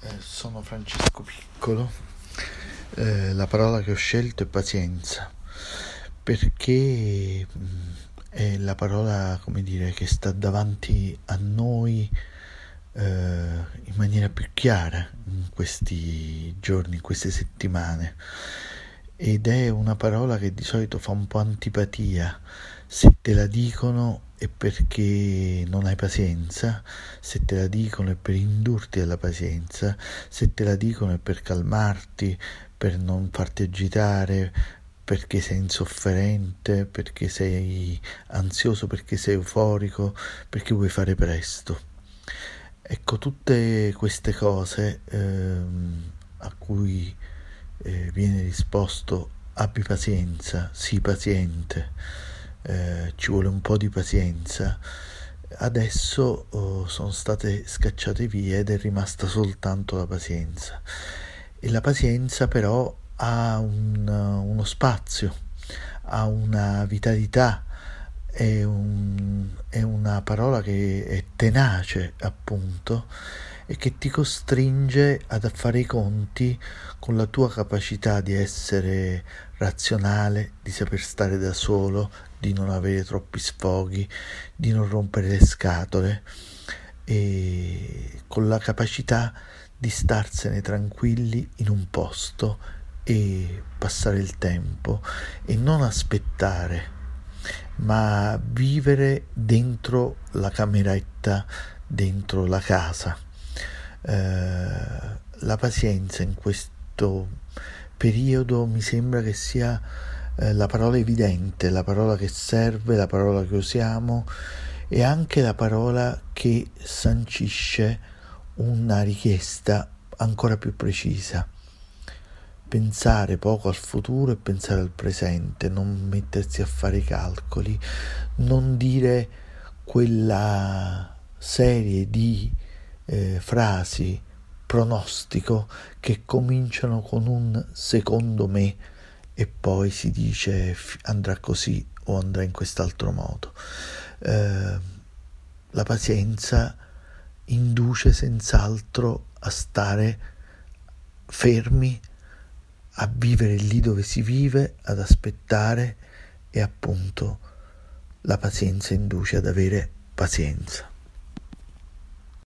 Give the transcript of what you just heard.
Eh, sono Francesco Piccolo, eh, la parola che ho scelto è pazienza, perché mm, è la parola, come dire, che sta davanti a noi eh, in maniera più chiara in questi giorni, in queste settimane, ed è una parola che di solito fa un po' antipatia, se te la dicono è perché non hai pazienza, se te la dicono è per indurti alla pazienza, se te la dicono è per calmarti, per non farti agitare, perché sei insofferente, perché sei ansioso, perché sei euforico, perché vuoi fare presto. Ecco, tutte queste cose ehm, a cui eh, viene risposto abbi pazienza, sii paziente eh, ci vuole un po' di pazienza. Adesso oh, sono state scacciate via ed è rimasta soltanto la pazienza. E la pazienza però ha un, uno spazio, ha una vitalità, è, un, è una parola che è tenace appunto e che ti costringe ad fare i conti con la tua capacità di essere razionale, di saper stare da solo, di non avere troppi sfoghi, di non rompere le scatole e con la capacità di starsene tranquilli in un posto e passare il tempo e non aspettare ma vivere dentro la cameretta, dentro la casa eh, la pazienza in questo periodo mi sembra che sia eh, la parola evidente, la parola che serve, la parola che usiamo e anche la parola che sancisce una richiesta ancora più precisa. Pensare poco al futuro e pensare al presente, non mettersi a fare i calcoli, non dire quella serie di eh, frasi pronostico che cominciano con un secondo me e poi si dice andrà così o andrà in quest'altro modo. Eh, la pazienza induce senz'altro a stare fermi, a vivere lì dove si vive, ad aspettare e appunto la pazienza induce ad avere pazienza.